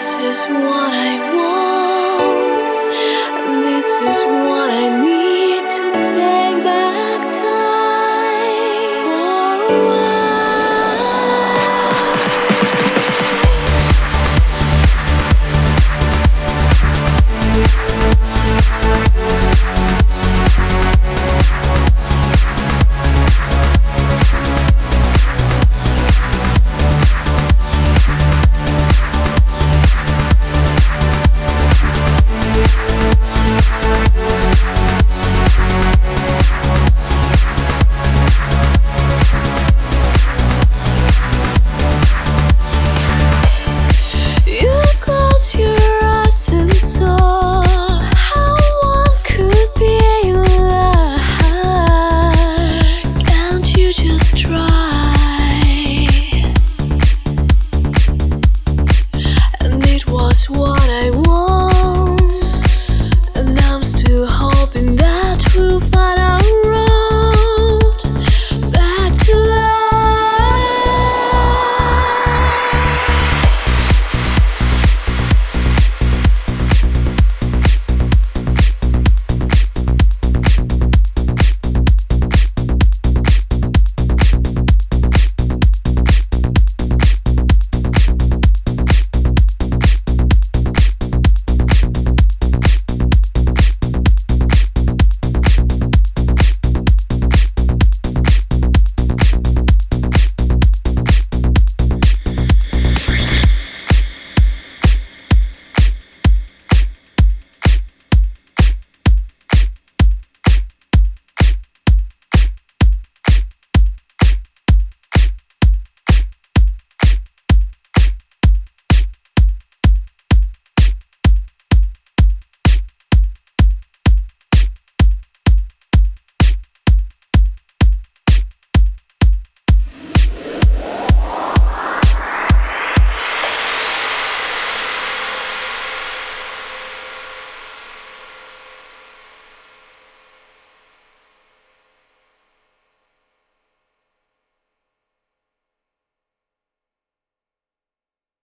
This is what I want, this is what I need to take. Back.